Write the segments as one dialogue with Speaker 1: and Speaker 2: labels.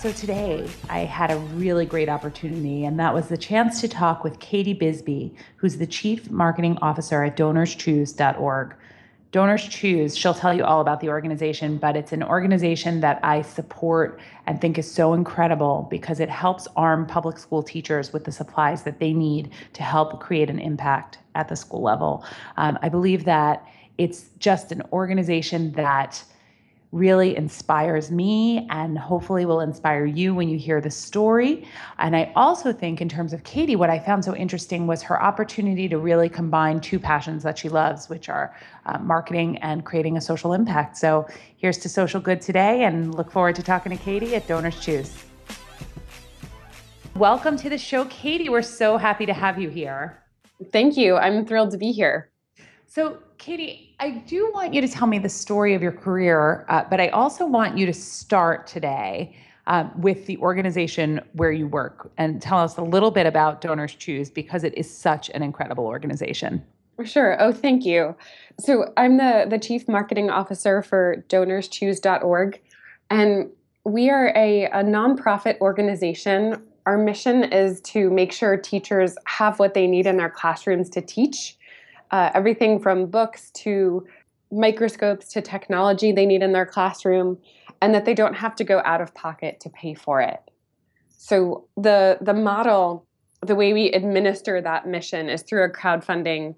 Speaker 1: So
Speaker 2: today I had a really great opportunity, and that was the chance to talk with Katie Bisbee, who's the Chief Marketing Officer at DonorsChoose.org. Donors Choose, she'll tell you all about the organization, but it's an organization that I support and think is so incredible because it helps arm public school teachers with the supplies that they need to help create an impact at the school level. Um, I believe that it's just an organization that really inspires me and hopefully will inspire you when you hear the story. And I also think, in terms of Katie, what I found so interesting was her opportunity to really combine two passions that she loves, which are uh, marketing and creating a social impact. So here's to social good today, and look forward to talking to Katie at Donors Choose. Welcome to the show, Katie. We're so happy to have you here.
Speaker 3: Thank you. I'm thrilled to be here.
Speaker 2: So, Katie, I do want you to tell me the story of your career, uh, but I also want you to start today um, with the organization where you work and tell us a little bit about Donors Choose because it is such an incredible organization.
Speaker 3: For sure. Oh, thank you. So I'm the the chief marketing officer for DonorsChoose.org, and we are a, a nonprofit organization. Our mission is to make sure teachers have what they need in their classrooms to teach. Uh, everything from books to microscopes to technology they need in their classroom, and that they don't have to go out of pocket to pay for it. So the the model, the way we administer that mission is through a crowdfunding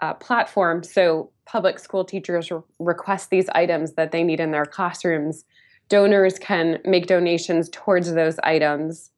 Speaker 3: uh, platform. So public school teachers re- request these items that they need in their classrooms. Donors can make donations towards those items.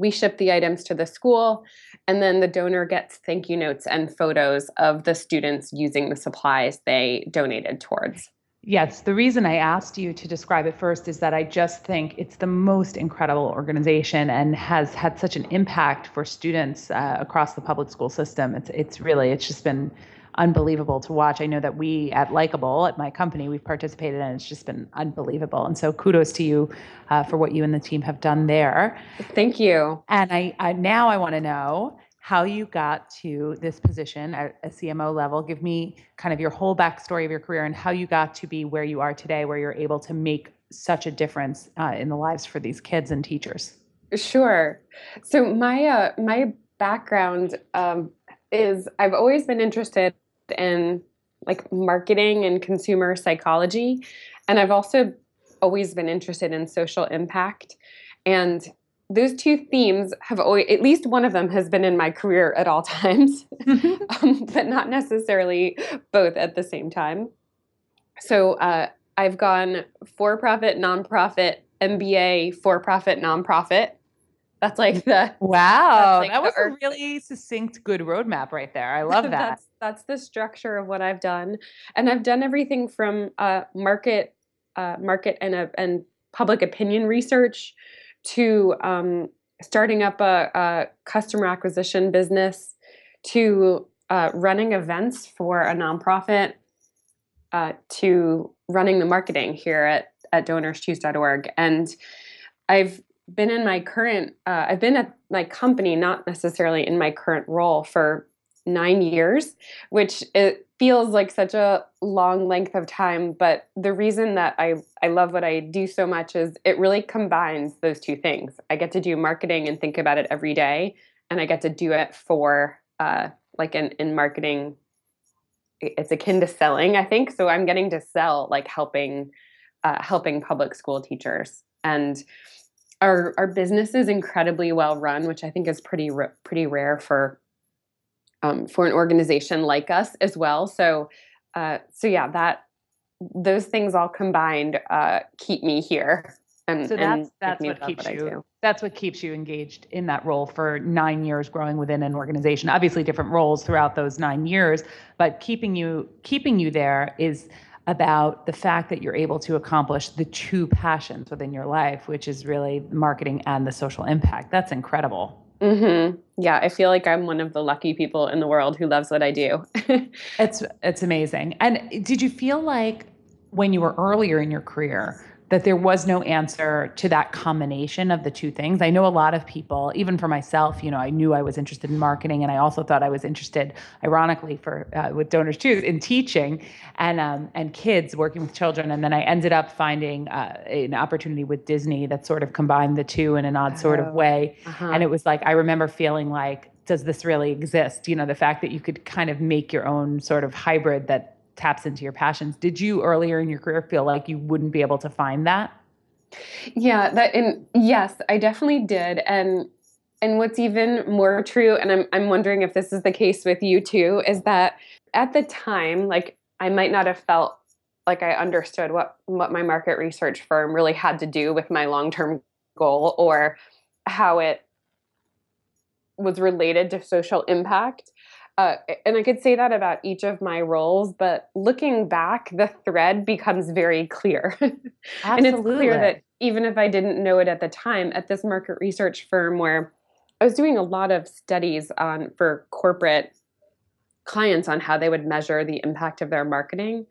Speaker 3: We ship the items to the school, and then the donor gets thank you notes and photos of the students using the supplies they donated towards.
Speaker 2: Yes, the reason I asked you to describe it first is that I just think it's the most incredible organization and has had such an impact for students uh, across the public school system. It's it's really it's just been unbelievable to watch. I know that we at Likeable at my company we've participated and it's just been unbelievable. And so kudos to you uh, for what you and the team have done there.
Speaker 3: Thank you.
Speaker 2: And I, I now I want to know how you got to this position at a CMO level. Give me kind of your whole backstory of your career and how you got to be where you are today, where you're able to make such a difference uh, in the lives for these kids and teachers.
Speaker 3: Sure. So my uh, my background um, is I've always been interested in like marketing and consumer psychology, and I've also always been interested in social impact. And those two themes have always, at least one of them has been in my career at all times, um, but not necessarily both at the same time. So uh, I've gone for profit, nonprofit, MBA, for profit, nonprofit. That's like the
Speaker 2: Wow,
Speaker 3: like
Speaker 2: that was a really succinct, good roadmap right there. I love that.
Speaker 3: that's that's the structure of what I've done, and I've done everything from uh, market, uh, market and uh, and public opinion research to um, starting up a, a customer acquisition business to uh, running events for a nonprofit uh, to running the marketing here at at DonorsChoose.org, and I've been in my current uh, I've been at my company, not necessarily in my current role for nine years, which it feels like such a long length of time. But the reason that I, I love what I do so much is it really combines those two things. I get to do marketing and think about it every day, and I get to do it for uh, like in, in marketing. It's akin to selling, I think. So I'm getting to sell, like helping, uh, helping public school teachers, and our our business is incredibly well run, which I think is pretty pretty rare for um, for an organization like us as well. So, uh, so yeah, that those things all combined uh, keep me here. And,
Speaker 2: So that's that's what keeps
Speaker 3: I
Speaker 2: you that's what keeps you engaged in that role for nine years growing within an organization. Obviously different roles throughout those nine years, but keeping you keeping you there is about the fact that you're able to accomplish the two passions within your life, which is really marketing and the social impact. That's incredible.
Speaker 3: hmm Yeah, I feel like I'm one of the lucky people in the world who loves what I do.
Speaker 2: It's it's amazing. And did you feel like when you were earlier in your career that there was no answer to that combination of the two things? I know a lot of people, even for myself, you know, I knew I was interested in marketing, and I also thought I was interested, ironically, for uh, with Donors Choose in teaching and um, and kids working with children. And then I ended up finding uh, an opportunity with Disney that sort of combined the two in an odd sort
Speaker 3: Oh.
Speaker 2: of way.
Speaker 3: Uh-huh.
Speaker 2: And it was like I remember feeling like, does this really exist? You know, the fact that you could kind of make your own sort of hybrid that taps into your passions. Did you earlier in your career feel like you wouldn't be able to find that?
Speaker 3: Yeah, that and yes, I definitely did. And and what's even more true, and I'm I'm wondering if this is the case with you too, is that at the time, like I might not have felt like I understood what what my market research firm really had to do with my long-term goal or how it was related to social impact. Uh, and I could say that about each of my roles, but looking back, the thread becomes very clear. And it's clear that even if I didn't know it at the time, at this market research firm where I was doing a lot of studies on for corporate clients on how they would measure the impact of their marketing.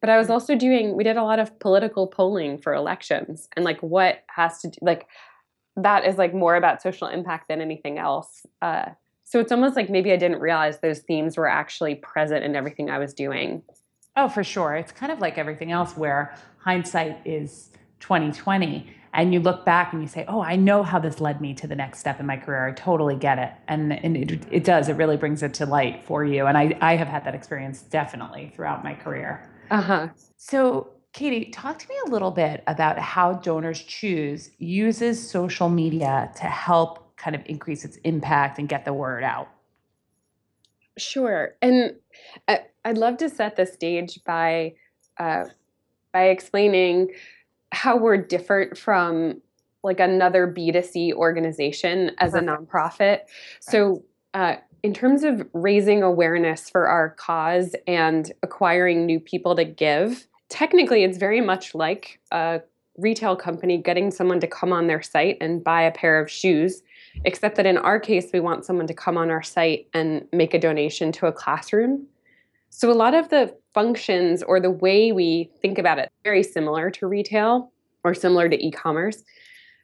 Speaker 3: But I was also doing we did a lot of political polling for elections and like what has to do like that is like more about social impact than anything else. Uh, so it's almost like maybe I didn't realize those themes were actually present in everything I was doing.
Speaker 2: Oh, for sure. It's kind of like everything else where hindsight is 2020 and you look back and you say, "Oh, I know how this led me to the next step in my career. I totally get it." And and it, it does. It really brings it to light for you. And I I have had that experience definitely throughout my career.
Speaker 3: Uh-huh.
Speaker 2: So, Katie, talk to me a little bit about how Donors Choose uses social media to help kind of increase its impact and get the word out.
Speaker 3: Sure, and I, I'd love to set the stage by uh, by explaining how we're different from like another B2C organization as a nonprofit. So, uh, in terms of raising awareness for our cause and acquiring new people to give, technically it's very much like a retail company getting someone to come on their site and buy a pair of shoes except that in our case, we want someone to come on our site and make a donation to a classroom. So a lot of the functions or the way we think about it very similar to retail or similar to e-commerce.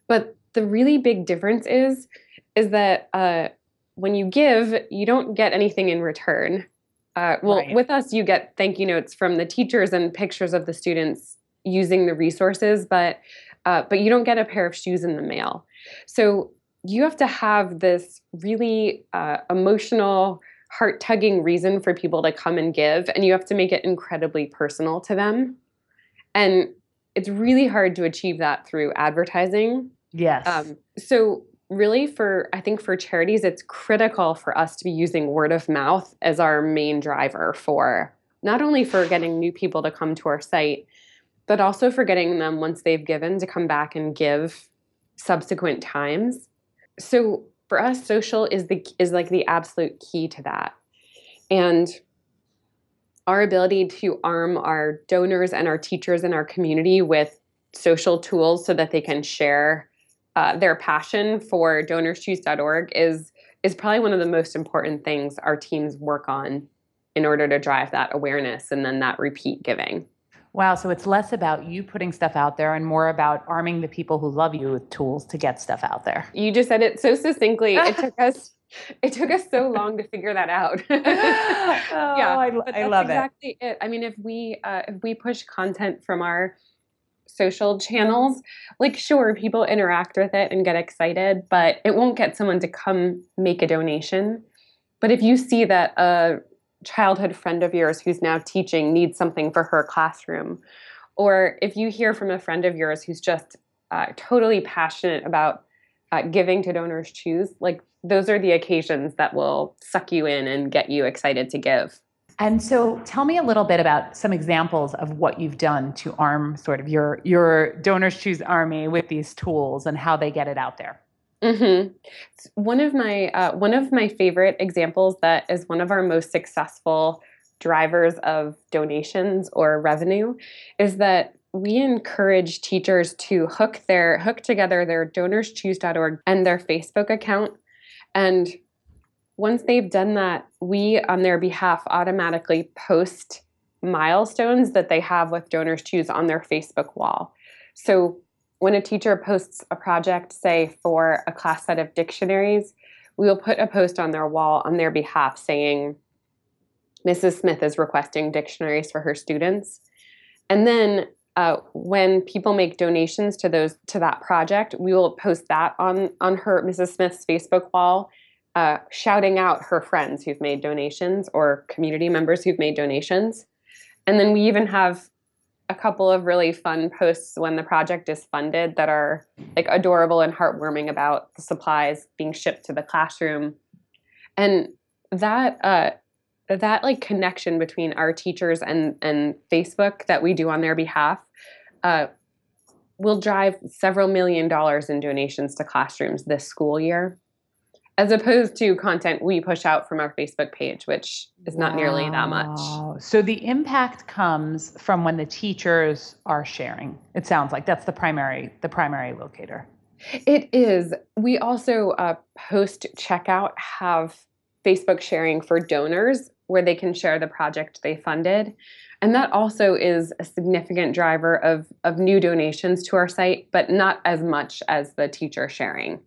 Speaker 3: But the really big difference is is that uh, when you give, you don't get anything in return. Uh, well,
Speaker 2: Right.
Speaker 3: with us, you get thank you notes from the teachers and pictures of the students using the resources, but uh, but you don't get a pair of shoes in the mail. So you have to have this really uh, emotional, heart tugging reason for people to come and give, and you have to make it incredibly personal to them. And it's really hard to achieve that through advertising.
Speaker 2: Yes.
Speaker 3: Um, so, really, for I think for charities, it's critical for us to be using word of mouth as our main driver for not only for getting new people to come to our site, but also for getting them once they've given to come back and give subsequent times. So for us, social is the is like the absolute key to that, and our ability to arm our donors and our teachers and our community with social tools so that they can share uh, their passion for donorschoose.org is is probably one of the most important things our teams work on in order to drive that awareness and then that repeat giving.
Speaker 2: Wow. So it's less about you putting stuff out there and more about arming the people who love you with tools to get stuff out there.
Speaker 3: You just said it so succinctly. It took us it took us so long to figure that out.
Speaker 2: oh,
Speaker 3: yeah,
Speaker 2: I, I love
Speaker 3: exactly it. I mean, if we uh, if we push content from our social channels, like sure, people interact with it and get excited, but it won't get someone to come make a donation. But if you see that a childhood friend of yours who's now teaching needs something for her classroom, or if you hear from a friend of yours who's just uh, totally passionate about uh, giving to donors choose, like those are the occasions that will suck you in and get you excited to give.
Speaker 2: And so tell me a little bit about some examples of what you've done to arm sort of your your donors choose army with these tools and how they get it out there.
Speaker 3: Mm-hmm. One of my uh, one of my favorite examples that is one of our most successful drivers of donations or revenue is that we encourage teachers to hook their hook together their donorschoose.org and their Facebook account and once they've done that, we on their behalf automatically post milestones that they have with Donors Choose on their Facebook wall. So when a teacher posts a project, say for a class set of dictionaries, we will put a post on their wall on their behalf saying, Mrs. Smith is requesting dictionaries for her students. And then uh, when people make donations to those to that project, we will post that on on her Mrs. Smith's Facebook wall uh, shouting out her friends who've made donations or community members who've made donations. And then we even have a couple of really fun posts when the project is funded that are like adorable and heartwarming about the supplies being shipped to the classroom. And that uh, that like connection between our teachers and and Facebook that we do on their behalf uh, will drive several million dollars in donations to classrooms this school year as opposed to content we push out from our Facebook page, which is not wow. nearly that much.
Speaker 2: So the impact comes from when the teachers are sharing. It sounds like that's the primary the primary locator.
Speaker 3: It is. We also uh, post checkout have Facebook sharing for donors where they can share the project they funded. And that also is a significant driver of, of new donations to our site, but not as much as the teacher sharing.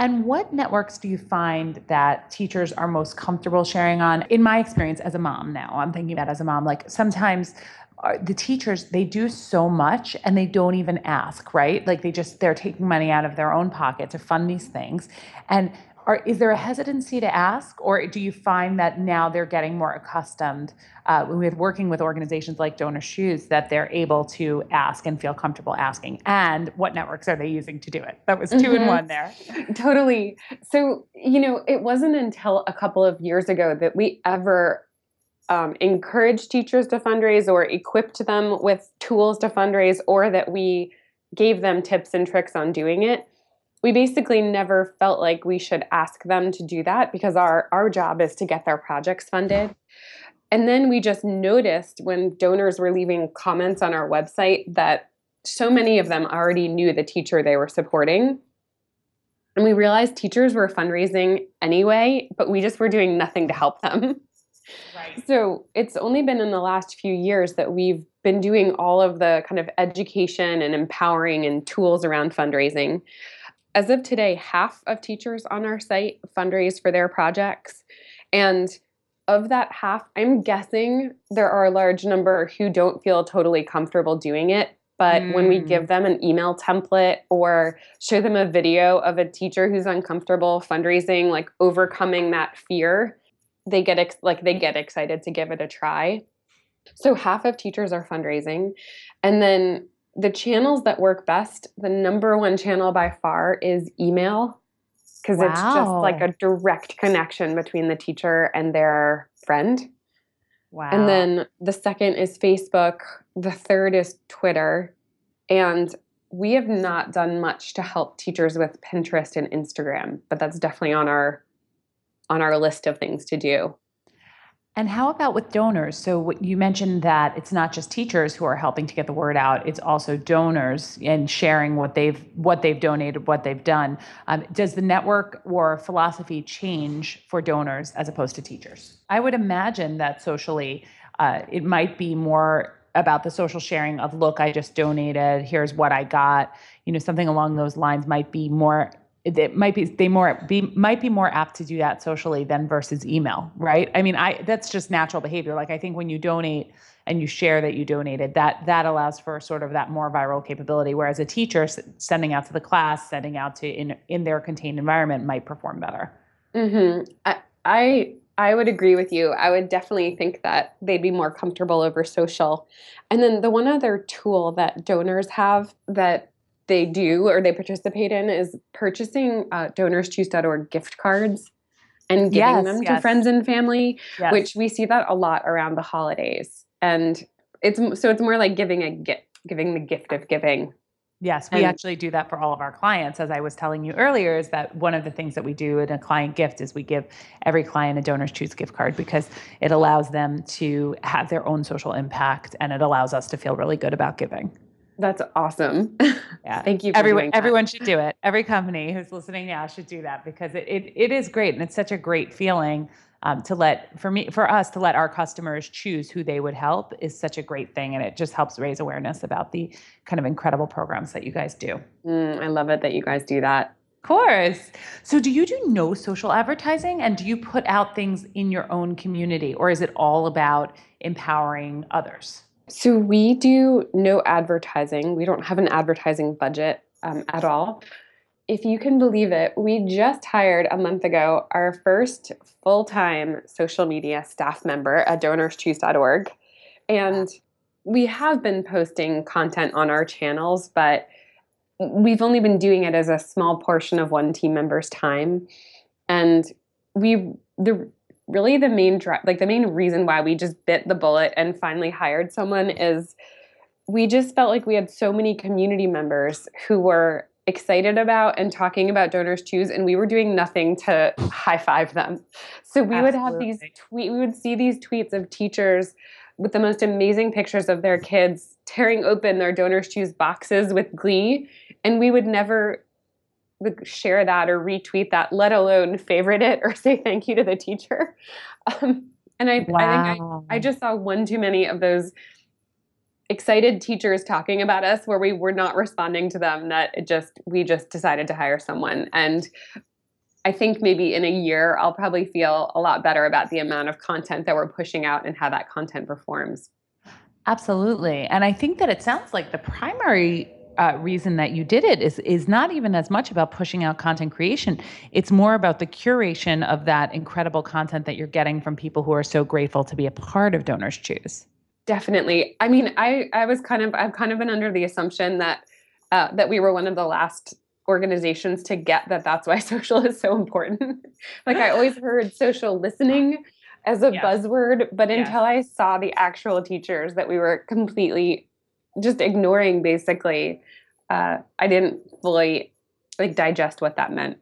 Speaker 2: And what networks do you find that teachers are most comfortable sharing on? In my experience as a mom now, I'm thinking about as a mom, like sometimes uh, the teachers they do so much and they don't even ask right like they just they're taking money out of their own pocket to fund these things and are, is there a hesitancy to ask, or do you find that now they're getting more accustomed uh, with working with organizations like Donors Choose that they're able to ask and feel comfortable asking? And what networks are they using to do it? That was 2 mm-hmm. in one there.
Speaker 3: Totally. So, you know, it wasn't until a couple of years ago that we ever um, encouraged teachers to fundraise or equipped them with tools to fundraise or that we gave them tips and tricks on doing it we basically never felt like we should ask them to do that because our our job is to get their projects funded. And then we just noticed when donors were leaving comments on our website that so many of them already knew the teacher they were supporting. And we realized teachers were fundraising anyway, but we just were doing nothing to help them. Right. So it's only been in the last few years that we've been doing all of the kind of education and empowering and tools around fundraising. As of today, half of teachers on our site fundraise for their projects. And of that half, I'm guessing there are a large number who don't feel totally comfortable doing it. But mm. when we give mm. them an email template or show them a video of a teacher who's uncomfortable fundraising, like overcoming that fear, they get ex- like they get excited to give it a try. So half of teachers are fundraising, and then the channels that work best, the number one channel by far is email because wow. it's just like a direct connection between the teacher and their friend. Wow. And then the second is Facebook, the third is Twitter. And we have not done much to help teachers with Pinterest and Instagram, but that's definitely on our on our list of things to do.
Speaker 2: And how about with donors? So you mentioned that it's not just teachers who are helping to get the word out; it's also donors and sharing what they've what they've donated, what they've done. Um, does the network or philosophy change for donors as opposed to teachers? I would imagine that socially, uh, it might be more about the social sharing of look i just donated here's what i got you know something along those lines might be more it might be they more be might be more apt to do that socially than versus email right i mean i that's just natural behavior like i think when you donate and you share that you donated that that allows for sort of that more viral capability whereas a teacher sending out to the class sending out to in in their contained environment might perform better
Speaker 3: mm-hmm. I, I I would agree with you. I would definitely think that they'd be more comfortable over social. And then the one other tool that donors have that they do or they participate in is purchasing uh, donorschoose.org gift cards and giving
Speaker 2: Yes,
Speaker 3: them to
Speaker 2: yes.
Speaker 3: friends and family,
Speaker 2: Yes.
Speaker 3: which we see that a lot around the holidays. And it's so it's more like giving a gift, giving the gift of giving.
Speaker 2: Yes, we
Speaker 3: And-
Speaker 2: actually do that for all of our clients. As I was telling you earlier, is that one of the things that we do in a client gift is we give every client a Donors Choose gift card because it allows them to have their own social impact and it allows us to feel really good about giving.
Speaker 3: That's awesome.
Speaker 2: Yeah.
Speaker 3: Thank you for
Speaker 2: everyone,
Speaker 3: doing that.
Speaker 2: everyone should do it. Every company who's listening now should do that because it, it, it is great and it's such a great feeling um, to let for me for us to let our customers choose who they would help is such a great thing and it just helps raise awareness about the kind of incredible programs that you guys do.
Speaker 3: Mm, I love it that you guys do that.
Speaker 2: Of course. So, do you do no social advertising and do you put out things in your own community or is it all about empowering others?
Speaker 3: So we do no advertising. We don't have an advertising budget um, at all. If you can believe it, we just hired a month ago our first full time social media staff member at donorschoose.org. And we have been posting content on our channels, but we've only been doing it as a small portion of one team member's time. And we, the really the main dri- like the main reason why we just bit the bullet and finally hired someone is we just felt like we had so many community members who were excited about and talking about donors choose and we were doing nothing to high five them. So we would have these tweet we would see these tweets of teachers with the most amazing pictures of their kids tearing open their donors choose boxes with glee and we would never share that or retweet that, let alone favorite it or say thank you to the teacher. Um, and I, I think I, I just saw one too many of those excited teachers talking about us where we were not responding to them that it just we just decided to hire someone and I think maybe in a year I'll probably feel a lot better about the amount of content that we're pushing out and how that content performs.
Speaker 2: Absolutely. And I think that it sounds like the primary uh, reason that you did it is is not even as much about pushing out content creation. It's more about the curation of that incredible content that you're getting from people who are so grateful to be a part of Donors Choose.
Speaker 3: Definitely. I mean, I I was kind of I've kind of been under the assumption that uh, that we were one of the last organizations to get that that's why social is so important. like I always heard social listening as a
Speaker 2: Yes.
Speaker 3: buzzword, but
Speaker 2: Yes.
Speaker 3: until I saw the actual teachers that we were completely just ignoring basically, uh, I didn't fully like digest what that meant.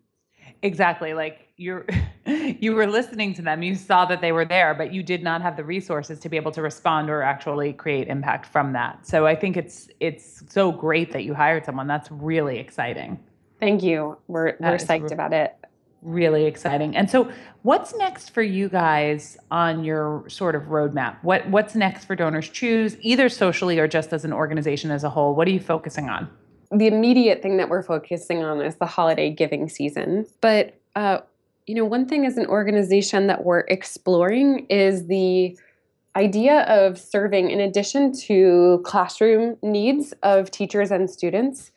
Speaker 2: Exactly. Like you're you were listening to them, you saw that they were there, but you did not have the resources to be able to respond or actually create impact from that. So I think it's it's so great that you hired someone. That's really exciting.
Speaker 3: Thank you. We're
Speaker 2: That
Speaker 3: we're psyched
Speaker 2: re-
Speaker 3: about it.
Speaker 2: Really exciting. And so what's next for you guys on your sort of roadmap? What what's next for Donors Choose, either socially or just as an organization as a whole? What are you focusing on?
Speaker 3: the immediate thing that we're focusing on is the holiday giving season. But uh, you know, one thing as an organization that we're exploring is the idea of serving, in addition to classroom needs of teachers and students,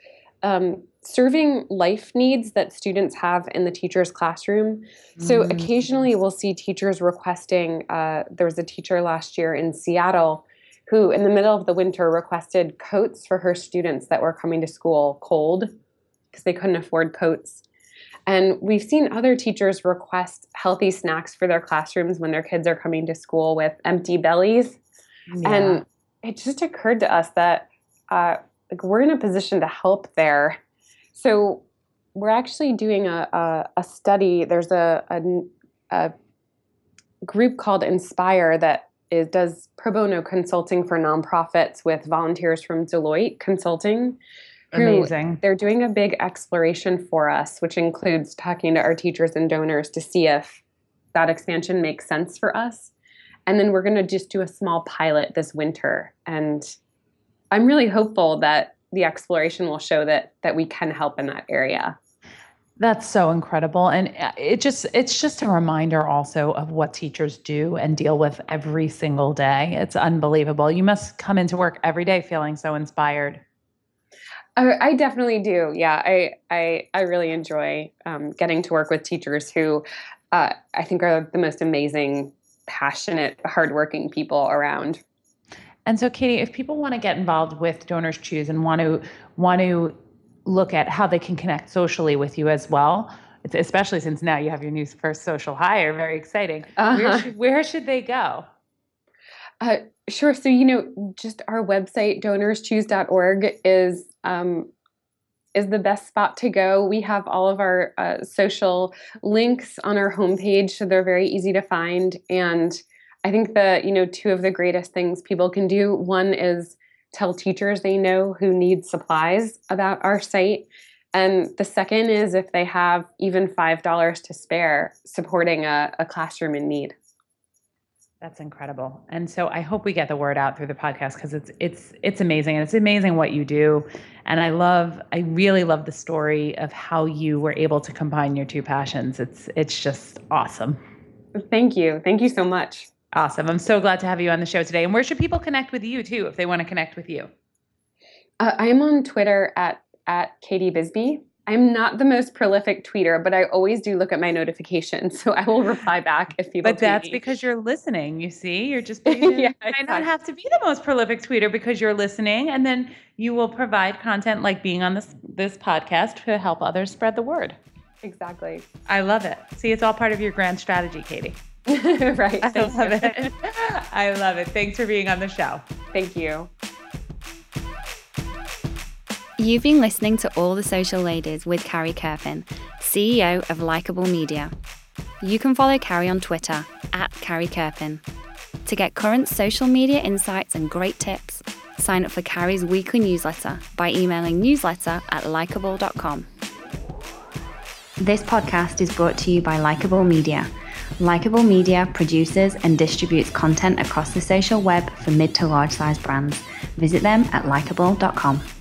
Speaker 3: um, serving life needs that students have in the teacher's classroom. So
Speaker 2: Mm.
Speaker 3: occasionally we'll see teachers requesting. Uh, there was a teacher last year in Seattle who, in the middle of the winter, requested coats for her students that were coming to school cold because they couldn't afford coats. And we've seen other teachers request healthy snacks for their classrooms when their kids are coming to school with empty bellies. And it just occurred to us that uh, like we're in a position to help there. So we're actually doing a, a, a study. There's a, a, a group called Inspire that is, does pro bono consulting for nonprofits with volunteers from Deloitte Consulting.
Speaker 2: amazing.
Speaker 3: they're doing a big exploration for us, which includes talking to our teachers and donors to see if that expansion makes sense for us. And then we're going to just do a small pilot this winter. And I'm really hopeful that the exploration will show that that we can help in that area.
Speaker 2: That's so incredible. And uh, it just it's just a reminder also of what teachers do and deal with every single day. It's unbelievable. You must come into work every day feeling so inspired.
Speaker 3: I, I definitely do. Yeah, I I, I really enjoy um, getting to work with teachers who uh, I think are the most amazing, passionate, hardworking people around.
Speaker 2: And so Katie, if people want to get involved with Donors Choose and want to want to look at how they can connect socially with you as well? Especially since now you have your new first social hire. Very exciting.
Speaker 3: Uh-huh.
Speaker 2: Where, should, where should they go?
Speaker 3: Uh, sure. So, you know, just our website, donorschoose.org, is um, is the best spot to go. We have all of our uh, social links on our homepage, so they're very easy to find. And I think the you know two of the greatest things people can do. One is tell teachers they know who need supplies about our site. And the second is if they have even $5 to spare, supporting a, a classroom in need.
Speaker 2: That's incredible. And so I hope we get the word out through the podcast because it's it's it's amazing and it's amazing what you do. And I love I really love the story of how you were able to combine your two passions. It's it's just awesome.
Speaker 3: Thank you. Thank you so much.
Speaker 2: Awesome. I'm so glad to have you on the show today. And where should people connect with you too if they want to connect with you?
Speaker 3: Uh, I'm on Twitter at at Katie Bisbee. I'm not the most prolific tweeter, but I always do look at my notifications, so I will reply back if people.
Speaker 2: But that's
Speaker 3: me.
Speaker 2: because you're listening. You see, you're just being,
Speaker 3: Yeah,
Speaker 2: might not have to be the most prolific tweeter because you're listening, and then you will provide content like being on this this podcast to help others spread the word.
Speaker 3: exactly
Speaker 2: I love it. See, it's all part of your grand strategy, Katie.
Speaker 3: right.
Speaker 2: I love it. I love it. Thanks for being on the show.
Speaker 3: Thank you.
Speaker 4: You've been listening to All the Social Ladies with Carrie Kerpen, CEO of Likeable Media. You can follow Carrie on Twitter at Carrie Kerpen. To get current social media insights and great tips, sign up for Carrie's weekly newsletter by emailing newsletter at likeable.com. This podcast is brought to you by Likeable Media. Likeable Media produces and distributes content across the social web for mid to large size brands. Visit them at likeable.com.